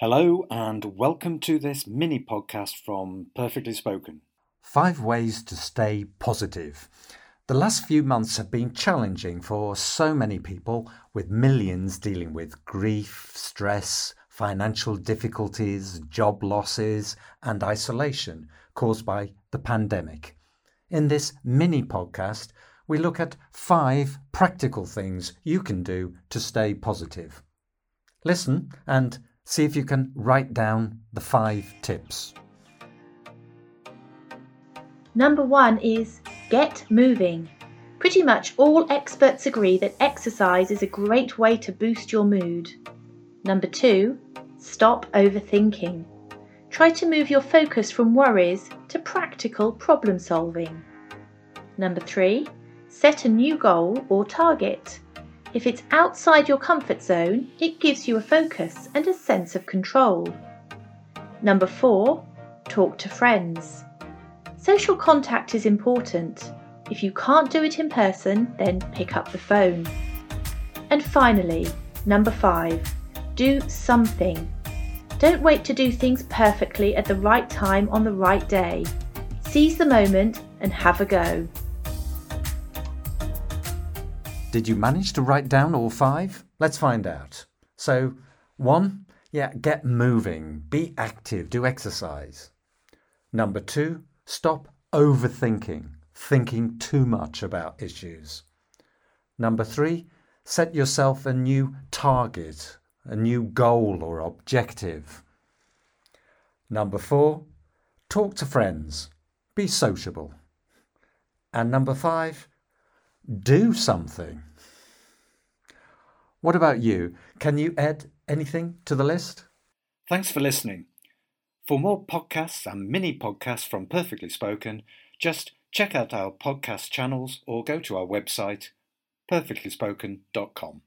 Hello, and welcome to this mini podcast from Perfectly Spoken. Five ways to stay positive. The last few months have been challenging for so many people, with millions dealing with grief, stress, financial difficulties, job losses, and isolation caused by the pandemic. In this mini podcast, we look at five practical things you can do to stay positive. Listen and see if you can write down the five tips. Number one is get moving. Pretty much all experts agree that exercise is a great way to boost your mood. Number two, stop overthinking. Try to move your focus from worries to practical problem solving. Number three, set a new goal or target. If it's outside your comfort zone, it gives you a focus and a sense of control. Number four, talk to friends. Social contact is important. If you can't do it in person, then pick up the phone. And finally, number five, do something. Don't wait to do things perfectly at the right time on the right day. Seize the moment and have a go. Did you manage to write down all five? Let's find out. So, one, yeah, get moving, be active, do exercise. Number two, stop overthinking, thinking too much about issues. Number three, set yourself a new target, a new goal or objective. Number four, talk to friends, be sociable. And number five, do something. What about you? Can you add anything to the list? Thanks for listening. For more podcasts and mini podcasts from Perfectly Spoken, just check out our podcast channels or go to our website perfectlyspoken.com.